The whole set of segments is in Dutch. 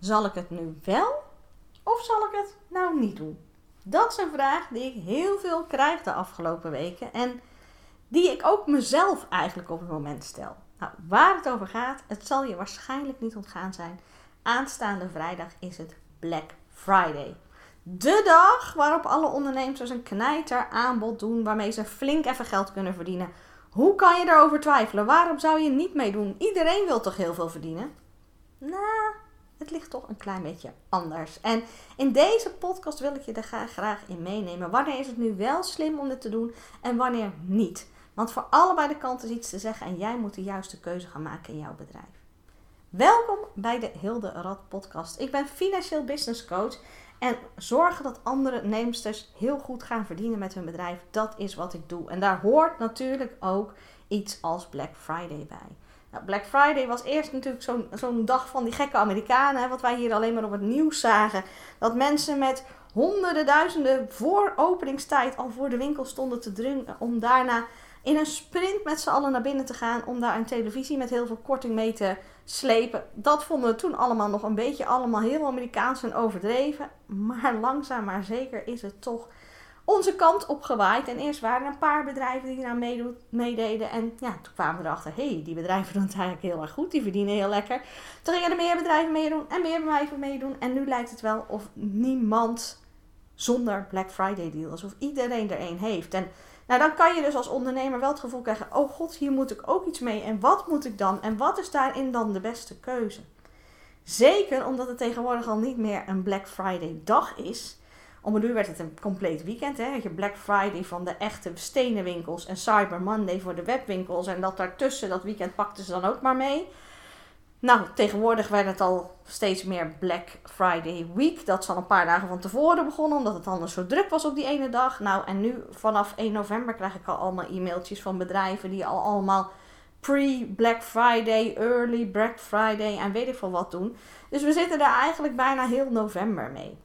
Zal ik het nu wel of zal ik het nou niet doen? Dat is een vraag die ik heel veel krijg de afgelopen weken en die ik ook mezelf eigenlijk op het moment stel. Nou, waar het over gaat, het zal je waarschijnlijk niet ontgaan zijn. Aanstaande vrijdag is het Black Friday. De dag waarop alle ondernemers een knijter aanbod doen waarmee ze flink even geld kunnen verdienen. Hoe kan je daarover twijfelen? Waarom zou je niet meedoen? Iedereen wil toch heel veel verdienen? Nou, het ligt toch een klein beetje anders. En in deze podcast wil ik je er graag in meenemen. Wanneer is het nu wel slim om dit te doen en wanneer niet? Want voor allebei de kanten is iets te zeggen en jij moet de juiste keuze gaan maken in jouw bedrijf. Welkom bij de Hilde Rad podcast. Ik ben financieel business coach en zorgen dat andere neemsters heel goed gaan verdienen met hun bedrijf. Dat is wat ik doe. En daar hoort natuurlijk ook iets als Black Friday bij. Nou, Black Friday was eerst natuurlijk zo'n dag van die gekke Amerikanen. wat wij hier alleen maar op het nieuws zagen. Dat mensen met honderden, duizenden voor openingstijd al voor de winkel stonden te dringen. Om daarna in een sprint met z'n allen naar binnen te gaan. Om daar een televisie met heel veel korting mee te slepen. Dat vonden we toen allemaal nog een beetje allemaal heel Amerikaans en overdreven. Maar langzaam maar zeker is het toch onze kant opgewaaid. En eerst waren er een paar bedrijven die daar meededen. En ja, toen kwamen we erachter, hé, hey, die bedrijven doen het eigenlijk heel erg goed. Die verdienen heel lekker. Toen gingen er meer bedrijven meedoen en meer bedrijven meedoen. En nu lijkt het wel of niemand zonder Black Friday deal. Alsof iedereen er een heeft. En nou, dan kan je dus als ondernemer wel het gevoel krijgen: oh god, hier moet ik ook iets mee. En wat moet ik dan? En wat is daarin dan de beste keuze? Zeker omdat het tegenwoordig al niet meer een Black Friday dag is. Om een uur werd het een compleet weekend. Hè? Je Black Friday van de echte stenen winkels en Cyber Monday voor de webwinkels. En dat daartussen, dat weekend pakten ze dan ook maar mee. Nou, tegenwoordig werd het al steeds meer Black Friday Week. Dat is al een paar dagen van tevoren begonnen, omdat het anders zo druk was op die ene dag. Nou, en nu vanaf 1 november krijg ik al allemaal e-mailtjes van bedrijven die al allemaal pre-Black Friday, early Black Friday en weet ik veel wat doen. Dus we zitten daar eigenlijk bijna heel november mee.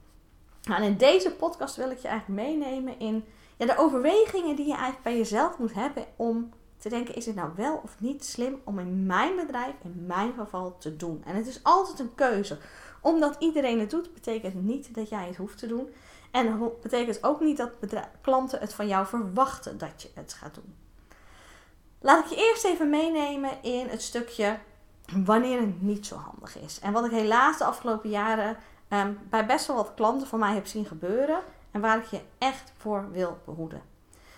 Nou, en in deze podcast wil ik je eigenlijk meenemen in ja, de overwegingen die je eigenlijk bij jezelf moet hebben om te denken: is het nou wel of niet slim om in mijn bedrijf, in mijn geval, te doen? En het is altijd een keuze. Omdat iedereen het doet, betekent niet dat jij het hoeft te doen. En betekent ook niet dat klanten het van jou verwachten dat je het gaat doen. Laat ik je eerst even meenemen in het stukje wanneer het niet zo handig is. En wat ik helaas de afgelopen jaren um, bij best wel wat klanten van mij heb zien gebeuren. En waar ik je echt voor wil behoeden.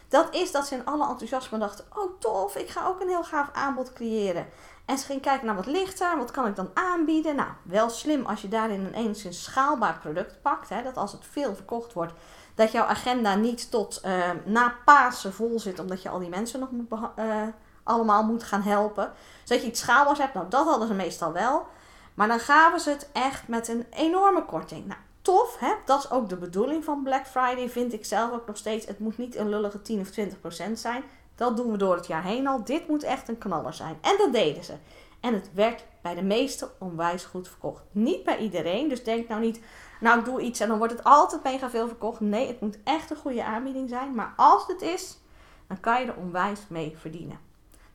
Dat is dat ze in alle enthousiasme dachten: Oh, tof, ik ga ook een heel gaaf aanbod creëren. En ze ging kijken naar wat ligt er, wat kan ik dan aanbieden. Nou, wel slim als je daarin een enigszins schaalbaar product pakt. Hè, dat als het veel verkocht wordt, dat jouw agenda niet tot uh, na Pasen vol zit, omdat je al die mensen nog moet uh, allemaal moet gaan helpen. Zodat je iets schaalbaars hebt. Nou, dat hadden ze meestal wel. Maar dan gaven ze het echt met een enorme korting. Nou, tof. Hè? Dat is ook de bedoeling van Black Friday, vind ik zelf ook nog steeds. Het moet niet een lullige 10 of 20 procent zijn. Dat doen we door het jaar heen al. Dit moet echt een knaller zijn. En dat deden ze. En het werd bij de meesten onwijs goed verkocht. Niet bij iedereen. Dus denk nou niet, nou ik doe iets en dan wordt het altijd mega veel verkocht. Nee, het moet echt een goede aanbieding zijn. Maar als het is, dan kan je er onwijs mee verdienen.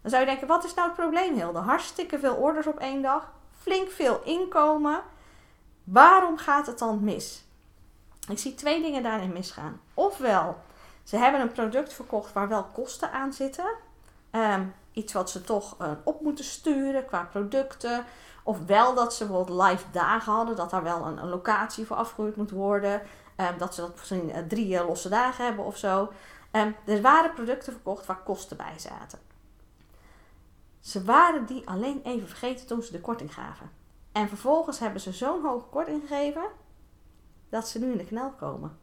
Dan zou je denken, wat is nou het probleem Hilde? Hartstikke veel orders op één dag. Flink veel inkomen. Waarom gaat het dan mis? Ik zie twee dingen daarin misgaan. Ofwel, ze hebben een product verkocht waar wel kosten aan zitten. Ehm, iets wat ze toch uh, op moeten sturen qua producten. Of wel dat ze bijvoorbeeld live dagen hadden, dat daar wel een, locatie voor afgehuurd moet worden. Um, dat ze dat misschien uh, drie uh, losse dagen hebben of zo. Um, er waren producten verkocht waar kosten bij zaten. Ze waren die alleen even vergeten toen ze de korting gaven. En vervolgens hebben ze zo'n hoge korting gegeven dat ze nu in de knel komen.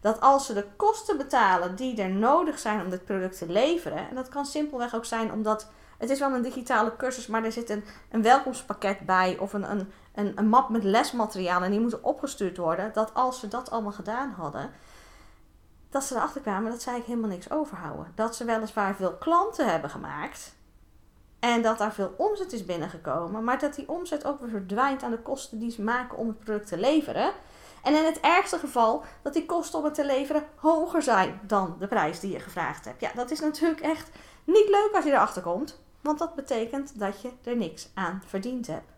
Dat als ze de kosten betalen die er nodig zijn om dit product te leveren, en dat kan simpelweg ook zijn omdat het is wel een digitale cursus, maar er zit een, een welkomstpakket bij of een, een, een, een map met lesmateriaal en die moeten opgestuurd worden, dat als ze dat allemaal gedaan hadden, dat ze erachter kwamen dat zij eigenlijk helemaal niks overhouden. Dat ze weliswaar veel klanten hebben gemaakt, en dat daar veel omzet is binnengekomen. Maar dat die omzet ook weer verdwijnt aan de kosten die ze maken om het product te leveren. En in het ergste geval dat die kosten om het te leveren hoger zijn dan de prijs die je gevraagd hebt. Ja, dat is natuurlijk echt niet leuk als je erachter komt. Want dat betekent dat je er niks aan verdiend hebt.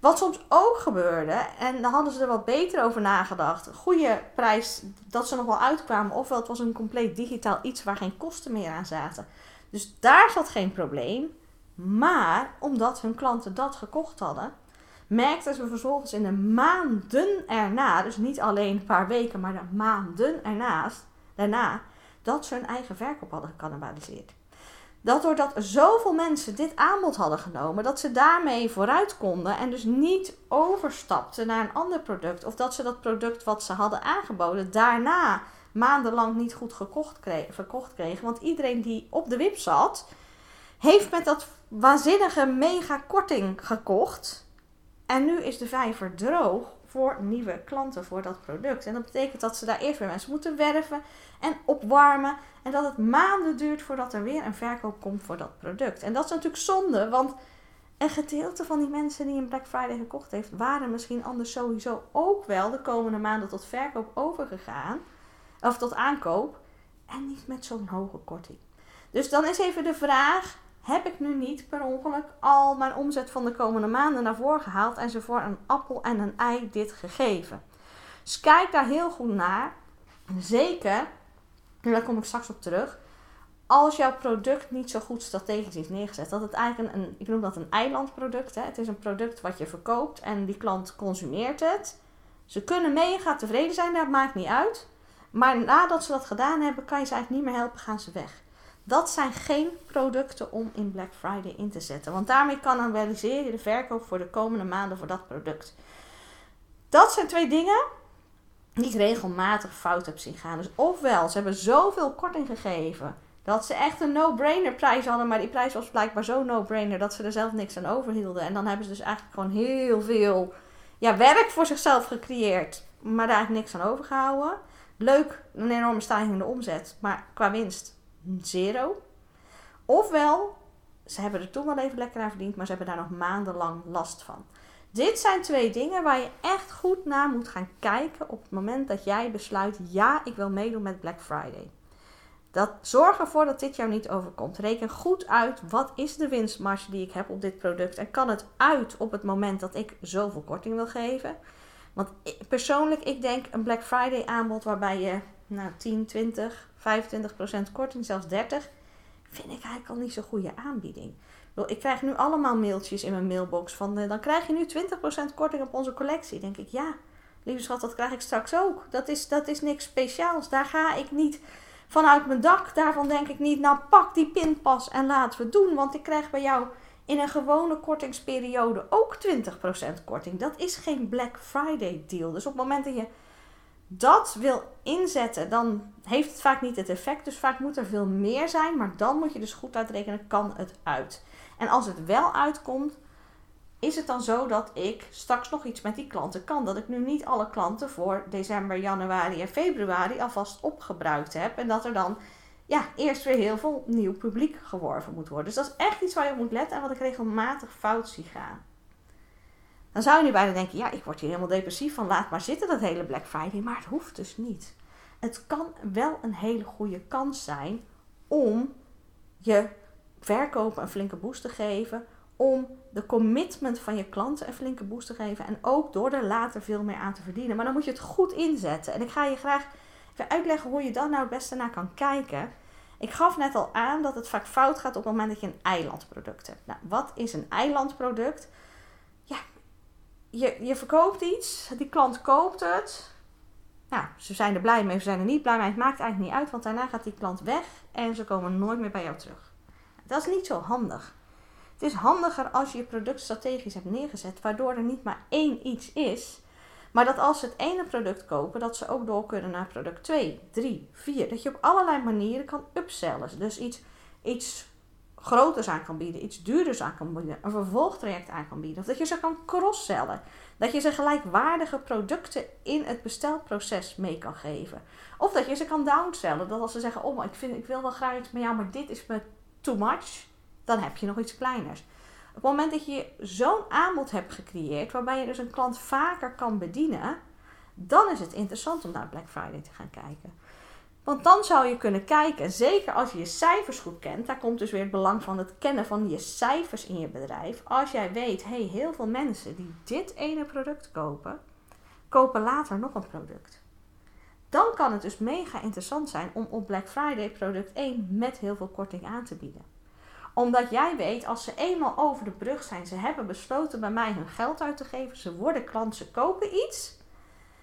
Wat soms ook gebeurde, en daar hadden ze er wat beter over nagedacht. Goede prijs, dat ze nog wel uitkwamen. Ofwel, het was een compleet digitaal iets waar geen kosten meer aan zaten. Dus daar zat geen probleem. Maar omdat hun klanten dat gekocht hadden, merkten ze vervolgens in de maanden erna, dus niet alleen een paar weken, maar de maanden ernaast, daarna, dat ze hun eigen verkoop hadden gecannibaliseerd. Dat doordat zoveel mensen dit aanbod hadden genomen, dat ze daarmee vooruit konden en dus niet overstapten naar een ander product. Of dat ze dat product wat ze hadden aangeboden daarna maandenlang niet goed gekocht verkocht kregen. Want iedereen die op de wip zat, heeft met dat waanzinnige mega korting gekocht. En nu is de vijver droog voor nieuwe klanten voor dat product. En dat betekent dat ze daar eerst weer mensen moeten werven en opwarmen. En dat het maanden duurt voordat er weer een verkoop komt voor dat product. En dat is natuurlijk zonde, want een gedeelte van die mensen die een Black Friday gekocht heeft, waren misschien anders sowieso ook wel de komende maanden tot verkoop overgegaan. Of tot aankoop. En niet met zo'n hoge korting. Dus dan is even de vraag: heb ik nu niet per ongeluk al mijn omzet van de komende maanden naar voren gehaald en ze voor een appel en een ei dit gegeven? Dus kijk daar heel goed naar. Zeker, en daar kom ik straks op terug. Als jouw product niet zo goed strategisch is neergezet, dat het eigenlijk een, ik noem dat een eilandproduct. Hè? Het is een product wat je verkoopt en die klant consumeert het. Ze kunnen mega tevreden zijn, dat maakt niet uit. Maar nadat ze dat gedaan hebben, kan je ze eigenlijk niet meer helpen, gaan ze weg. Dat zijn geen producten om in Black Friday in te zetten. Want daarmee kanaliseer je de verkoop voor de komende maanden voor dat product. Dat zijn twee dingen die ik regelmatig fout heb zien gaan. Dus ofwel, ze hebben zoveel korting gegeven dat ze echt een no-brainer prijs hadden. Maar die prijs was blijkbaar zo no-brainer dat ze er zelf niks aan overhielden. En dan hebben ze dus eigenlijk gewoon heel veel ja, werk voor zichzelf gecreëerd. Maar daar eigenlijk niks aan overgehouden. Leuk, een enorme stijging in de omzet. Maar qua winst zero. Ofwel, ze hebben er toen wel even lekker aan verdiend, maar ze hebben daar nog maandenlang last van. Dit zijn twee dingen waar je echt goed naar moet gaan kijken op het moment dat jij besluit: ja, ik wil meedoen met Black Friday. Dat, zorg ervoor dat dit jou niet overkomt. Reken goed uit wat is de winstmarge die ik heb op dit product en kan het uit op het moment dat ik zoveel korting wil geven. Want persoonlijk, ik denk een Black Friday aanbod waarbij je nou, 10, 20, 25% korting, zelfs 30, vind ik eigenlijk al niet zo'n goede aanbieding. Ik krijg nu allemaal mailtjes in mijn mailbox van dan krijg je nu 20% korting op onze collectie. denk ik, ja, lieve schat, dat krijg ik straks ook. Dat is, dat is niks speciaals. Daar ga ik niet vanuit mijn dak. Daarvan denk ik niet, nou pak die pinpas en laten we doen. Want ik krijg bij jou in een gewone kortingsperiode ook 20% korting. Dat is geen Black Friday deal. Dus op het moment dat je dat wil inzetten, dan heeft het vaak niet het effect. Dus vaak moet er veel meer zijn. Maar dan moet je dus goed uitrekenen, kan het uit. En als het wel uitkomt, is het dan zo dat ik straks nog iets met die klanten kan. Dat ik nu niet alle klanten voor december, januari en februari alvast opgebruikt heb. En dat er dan ja, eerst weer heel veel nieuw publiek geworven moet worden. Dus dat is echt iets waar je op moet letten en wat ik regelmatig fout zie gaan. Dan zou je nu bijna denken, ja, ik word hier helemaal depressief van, laat maar zitten dat hele Black Friday. Maar het hoeft dus niet. Het kan wel een hele goede kans zijn om je verkopen een flinke boost te geven. Om de commitment van je klanten een flinke boost te geven. En ook door er later veel meer aan te verdienen. Maar dan moet je het goed inzetten. En ik ga je graag even uitleggen hoe je dan nou het beste naar kan kijken. Ik gaf net al aan dat het vaak fout gaat op het moment dat je een eilandproduct hebt. Nou, wat is een eilandproduct? Ja, je, je verkoopt iets, die klant koopt het. Nou, ze zijn er blij mee, ze zijn er niet blij mee. Het maakt eigenlijk niet uit, want daarna gaat die klant weg en ze komen nooit meer bij jou terug. Dat is niet zo handig. Het is handiger als je je product strategisch hebt neergezet, waardoor er niet maar één iets is, maar dat als ze het ene product kopen, dat ze ook door kunnen naar product 2, 3, 4. Dat je op allerlei manieren kan upsellen. Dus iets, iets groters aan kan bieden, iets duurders aan kan bieden, een vervolgtraject aan kan bieden. Of dat je ze kan crosssellen. Dat je ze gelijkwaardige producten in het bestelproces mee kan geven. Of dat je ze kan downsellen. Dat als ze zeggen, oh maar ik, vind, ik wil wel graag iets met jou, maar dit is me too much. Dan heb je nog iets kleiners. Op het moment dat je zo'n aanbod hebt gecreëerd, waarbij je dus een klant vaker kan bedienen, dan is het interessant om naar Black Friday te gaan kijken. Want dan zou je kunnen kijken, zeker als je je cijfers goed kent, daar komt dus weer het belang van het kennen van je cijfers in je bedrijf. Als jij weet, hey, heel veel mensen die dit ene product kopen, kopen later nog een product. Dan kan het dus mega interessant zijn om op Black Friday product 1 met heel veel korting aan te bieden. Omdat jij weet, als ze eenmaal over de brug zijn, ze hebben besloten bij mij hun geld uit te geven, ze worden klant, ze kopen iets,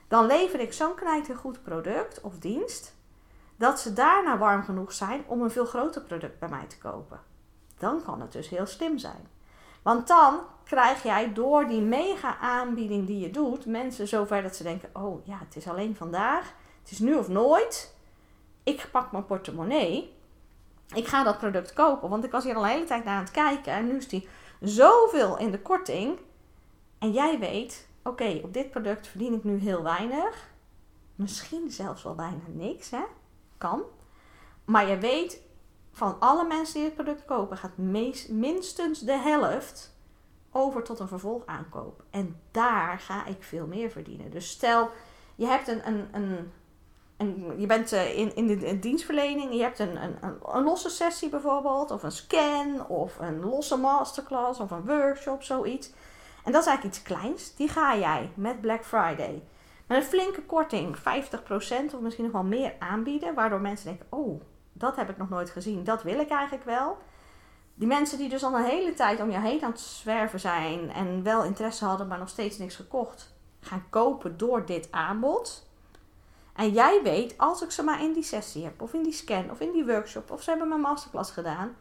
dan lever ik zo'n goed product of dienst dat ze daarna warm genoeg zijn om een veel groter product bij mij te kopen. Dan kan het dus heel slim zijn. Want dan krijg jij door die mega aanbieding die je doet, mensen zover dat ze denken: oh ja, het is alleen vandaag, het is nu of nooit. Ik pak mijn portemonnee. Ik ga dat product kopen, want ik was hier al een hele tijd naar aan het kijken en nu is die zoveel in de korting. En jij weet, oké, op dit product verdien ik nu heel weinig. Misschien zelfs wel bijna niks, hè? kan. Maar je weet, van alle mensen die het product kopen, gaat minstens de helft over tot een vervolgaankoop. En daar ga ik veel meer verdienen. Dus stel, je hebt een, een, een, een je bent eh, in, in de dienstverlening, je hebt een, een, een, losse sessie bijvoorbeeld, of een scan, of een losse masterclass, of een workshop, zoiets. En dat is eigenlijk iets kleins. Die ga jij met Black Friday met een flinke korting, 50% of misschien nog wel meer aanbieden. Waardoor mensen denken, oh, dat heb ik nog nooit gezien. Dat wil ik eigenlijk wel. Die mensen die dus al een hele tijd om jou heen aan het zwerven zijn. En wel interesse hadden, maar nog steeds niks gekocht. Gaan kopen door dit aanbod. En jij weet, als ik ze maar in die sessie heb, of in die scan, of in die workshop, of ze hebben mijn masterclass gedaan,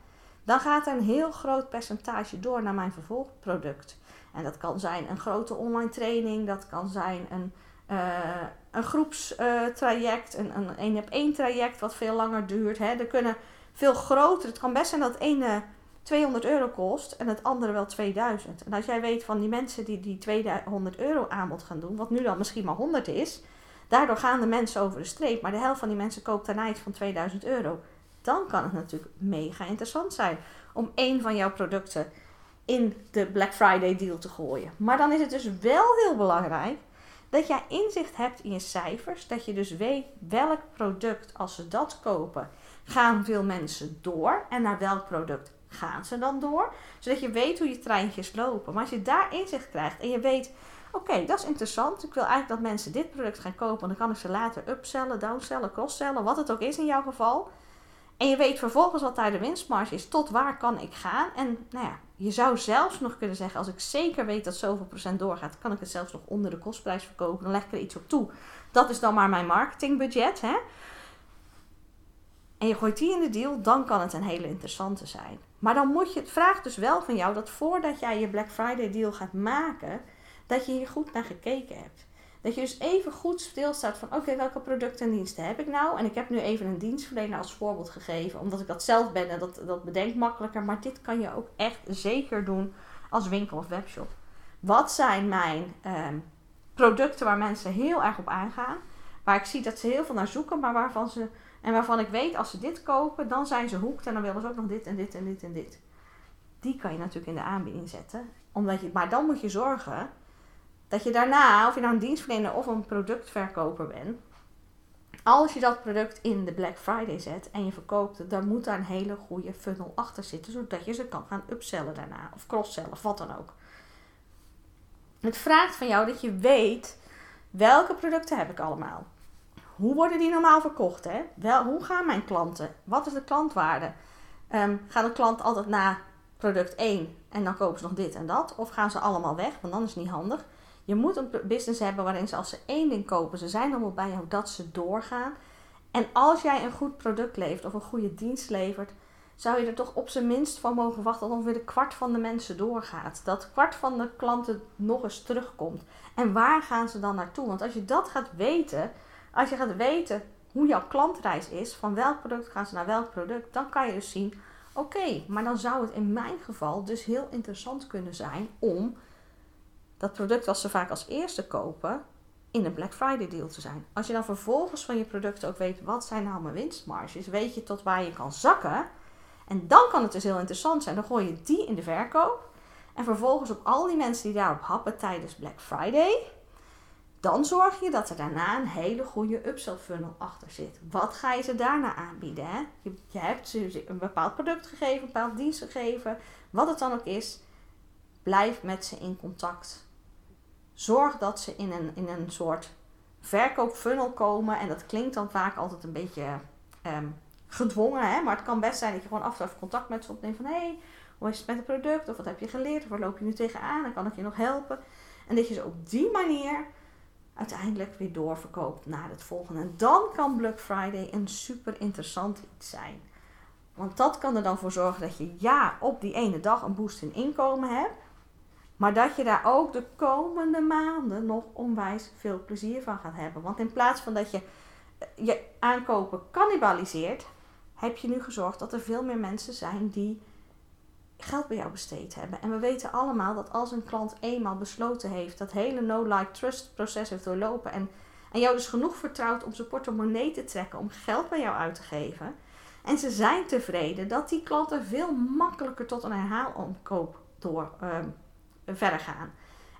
dan gaat er een heel groot percentage door naar mijn vervolgproduct. En dat kan zijn een grote online training, dat kan zijn een uh, een groepstraject, een, een één op één traject wat veel langer duurt. Hè. Er kunnen veel groter. Het kan best zijn dat het ene 200 euro kost en het andere wel 2000. En als jij weet van die mensen die die 200 euro aanbod gaan doen, wat nu dan misschien maar 100 is, daardoor gaan de mensen over de streep, maar de helft van die mensen koopt daarna iets van 2000 euro. Dan kan het natuurlijk mega interessant zijn om één van jouw producten in de Black Friday deal te gooien. Maar dan is het dus wel heel belangrijk dat jij inzicht hebt in je cijfers. Dat je dus weet welk product, als ze dat kopen, gaan veel mensen door. En naar welk product gaan ze dan door. Zodat je weet hoe je treintjes lopen. Maar als je daar inzicht krijgt en je weet, oké, dat is interessant. Ik wil eigenlijk dat mensen dit product gaan kopen. Dan kan ik ze later upsellen, downsellen, crosssellen, wat het ook is in jouw geval. En je weet vervolgens wat daar de winstmarge is, tot waar kan ik gaan. En nou ja, je zou zelfs nog kunnen zeggen, als ik zeker weet dat zoveel procent doorgaat, kan ik het zelfs nog onder de kostprijs verkopen. Dan leg ik er iets op toe. Dat is dan maar mijn marketingbudget. Hè? En je gooit die in de deal, dan kan het een hele interessante zijn. Maar dan moet je, het vraagt dus wel van jou dat voordat jij je Black Friday deal gaat maken, dat je hier goed naar gekeken hebt. Dat je dus even goed stilstaat van oké, welke producten en diensten heb ik nou? En ik heb nu even een dienstverlener als voorbeeld gegeven, omdat ik dat zelf ben en dat, dat bedenkt makkelijker. Maar dit kan je ook echt zeker doen als winkel of webshop. Wat zijn mijn ehm, producten waar mensen heel erg op aangaan? Waar ik zie dat ze heel veel naar zoeken, maar waarvan ze. En waarvan ik weet, als ze dit kopen, dan zijn ze hoekt en dan willen ze ook nog dit en dit en dit en dit. Die kan je natuurlijk in de aanbieding zetten. Omdat je, maar dan moet je zorgen dat je daarna, of je nou een dienstverlener of een productverkoper bent, als je dat product in de Black Friday zet en je verkoopt het, dan moet daar een hele goede funnel achter zitten, zodat je ze kan gaan upsellen daarna, of crosssellen, of wat dan ook. Het vraagt van jou dat je weet welke producten heb ik allemaal. Hoe worden die normaal verkocht? Hè? Wel, hoe gaan mijn klanten? Wat is de klantwaarde? Um, gaat een klant altijd naar product 1 en dan kopen ze nog dit en dat? Of gaan ze allemaal weg? Want dan is het niet handig. Je moet een business hebben waarin ze als ze één ding kopen, ze zijn allemaal bij jou dat ze doorgaan. En als jij een goed product levert of een goede dienst levert, zou je er toch op zijn minst van mogen wachten dat ongeveer de kwart van de mensen doorgaat. Dat kwart van de klanten nog eens terugkomt. En waar gaan ze dan naartoe? Want als je dat gaat weten, als je gaat weten hoe jouw klantreis is, van welk product gaan ze naar welk product, dan kan je dus zien, oké, maar dan zou het in mijn geval dus heel interessant kunnen zijn om dat product wat ze vaak als eerste kopen, in een Black Friday deal te zijn. Als je dan vervolgens van je producten ook weet, wat zijn nou mijn winstmarges, weet je tot waar je kan zakken. En dan kan het dus heel interessant zijn. Dan gooi je die in de verkoop. En vervolgens op al die mensen die daarop happen tijdens Black Friday, Dan zorg je dat er daarna een hele goede upsell funnel achter zit. Wat ga je ze daarna aanbieden? Hè? Je, je hebt ze een bepaald product gegeven, een bepaald dienst gegeven, wat het dan ook is. Blijf met ze in contact. Zorg dat ze in een, in een soort verkoopfunnel komen. En dat klinkt dan vaak altijd een beetje ehm, gedwongen. Hè? Maar het kan best zijn dat je gewoon af en toe contact met ze opneemt. Van hé, hey, hoe is het met het product? Of wat heb je geleerd? Of waar loop je nu tegenaan? En kan ik je nog helpen? En dat je ze op die manier uiteindelijk weer doorverkoopt naar het volgende. En dan kan Black Friday een super interessant iets zijn. Want dat kan er dan voor zorgen dat je ja, op die ene dag een boost in inkomen hebt. Maar dat je daar ook de komende maanden nog onwijs veel plezier van gaat hebben. Want in plaats van dat je eh, je aankopen cannibaliseert, heb je nu gezorgd dat er veel meer mensen zijn die geld bij jou besteed hebben. En we weten allemaal dat als een klant eenmaal besloten heeft, dat hele no-like-trust proces heeft doorlopen en, en jou dus genoeg vertrouwt om zijn portemonnee te trekken om geld bij jou uit te geven. En ze zijn tevreden dat die klanten veel makkelijker tot een herhaalomkoop door uh, verder gaan.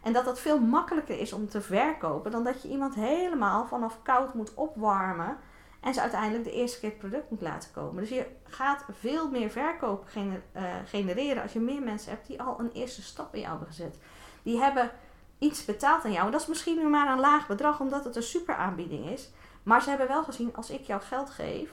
En dat dat veel makkelijker is om te verkopen dan dat je iemand helemaal vanaf koud moet opwarmen en ze uiteindelijk de eerste keer het product moet laten komen. Dus je gaat veel meer verkoop eh, genereren als je meer mensen hebt die al een eerste stap bij jou hebben gezet. Die hebben iets betaald aan jou. En dat is misschien nu maar een laag bedrag omdat het een super aanbieding is. Maar ze hebben wel gezien, als ik jou geld geef,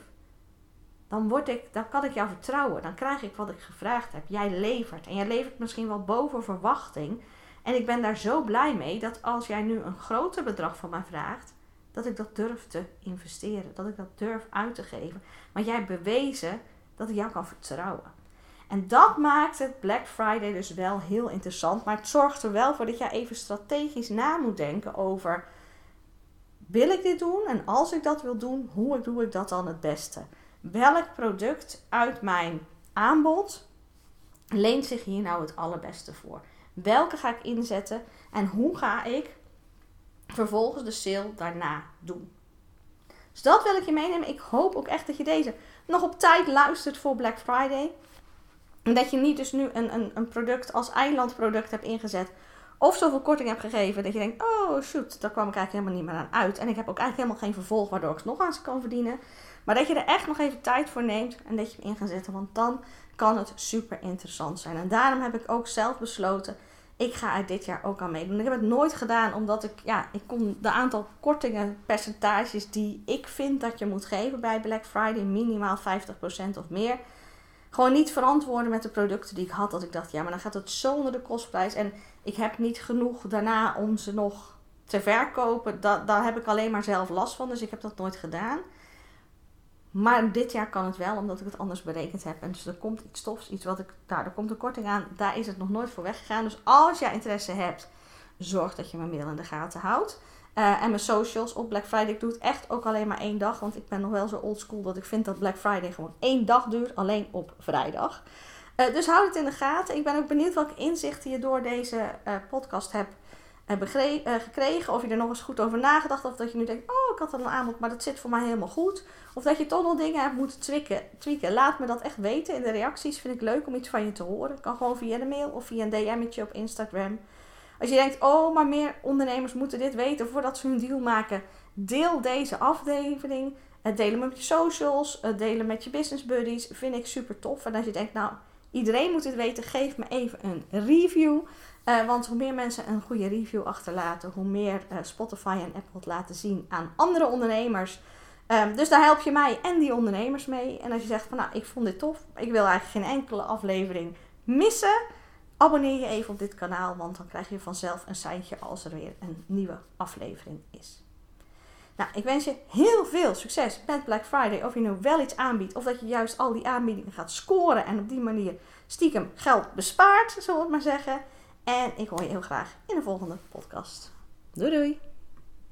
dan, word ik, dan kan ik jou vertrouwen. Dan krijg ik wat ik gevraagd heb. Jij levert. En jij levert misschien wel boven verwachting. En ik ben daar zo blij mee dat als jij nu een groter bedrag van mij vraagt, dat ik dat durf te investeren. Dat ik dat durf uit te geven. Want jij hebt bewezen dat ik jou kan vertrouwen. En dat maakt het Black Friday dus wel heel interessant. Maar het zorgt er wel voor dat jij even strategisch na moet denken over... Wil ik dit doen? En als ik dat wil doen, hoe doe ik dat dan het beste? Welk product uit mijn aanbod leent zich hier nou het allerbeste voor? Welke ga ik inzetten? En hoe ga ik vervolgens de sale daarna doen. Dus dat wil ik je meenemen. Ik hoop ook echt dat je deze nog op tijd luistert voor Black Friday. En dat je niet dus nu een, een, een product als eilandproduct hebt ingezet. Of zoveel korting hebt gegeven dat je denkt, oh shoot, daar kwam ik eigenlijk helemaal niet meer aan uit. En ik heb ook eigenlijk helemaal geen vervolg waardoor ik nog aan kan verdienen. Maar dat je er echt nog even tijd voor neemt en dat je hem in gaat zetten. Want dan kan het super interessant zijn. En daarom heb ik ook zelf besloten ik ga er dit jaar ook aan meedoen. Ik heb het nooit gedaan omdat ik, ja, ik kon de aantal kortingen, percentages die ik vind dat je moet geven bij Black Friday, minimaal 50% of meer, gewoon niet verantwoorden met de producten die ik had. Dat ik dacht, ja, maar dan gaat het zo onder de kostprijs en ik heb niet genoeg daarna om ze nog te verkopen. Da daar heb ik alleen maar zelf last van, dus ik heb dat nooit gedaan. Maar dit jaar kan het wel, omdat ik het anders berekend heb. En dus er komt iets stofs, iets wat ik. Nou, er komt een korting aan. Daar is het nog nooit voor weggegaan. Dus als jij interesse hebt, zorg dat je mijn mail in de gaten houdt. Uh, en mijn socials op Black Friday. Ik doe het echt ook alleen maar één dag. Want ik ben nog wel zo oldschool dat ik vind dat Black Friday gewoon één dag duurt. Alleen op vrijdag. Uh, dus houd het in de gaten. Ik ben ook benieuwd welke inzichten je door deze uh, podcast hebt uh, gekregen. Of je er nog eens goed over nagedacht. Of dat je nu denkt, oh ik had een aanbod, maar dat zit voor mij helemaal goed. Of dat je toch nog dingen hebt moeten tweaken. Laat me dat echt weten in de reacties. Vind ik leuk om iets van je te horen. Kan gewoon via de mail of via een DM'tje op Instagram. Als je denkt, oh maar meer ondernemers moeten dit weten voordat ze hun deal maken. Deel deze aflevering. Delen met je socials. Delen met je business buddies. Vind ik super tof. En als je denkt, nou iedereen moet dit weten. Geef me even een review. Uh, want hoe meer mensen een goede review achterlaten, hoe meer uh, Spotify en Apple het laten zien aan andere ondernemers. Um, dus daar help je mij en die ondernemers mee. En als je zegt van nou, ik vond dit tof, ik wil eigenlijk geen enkele aflevering missen. Abonneer je even op dit kanaal, want dan krijg je vanzelf een seintje als er weer een nieuwe aflevering is. Nou, ik wens je heel veel succes met Black Friday. Of je nu wel iets aanbiedt, of dat je juist al die aanbiedingen gaat scoren en op die manier stiekem geld bespaart, zullen we het maar zeggen. En ik hoor je heel graag in de volgende podcast. Doei doei!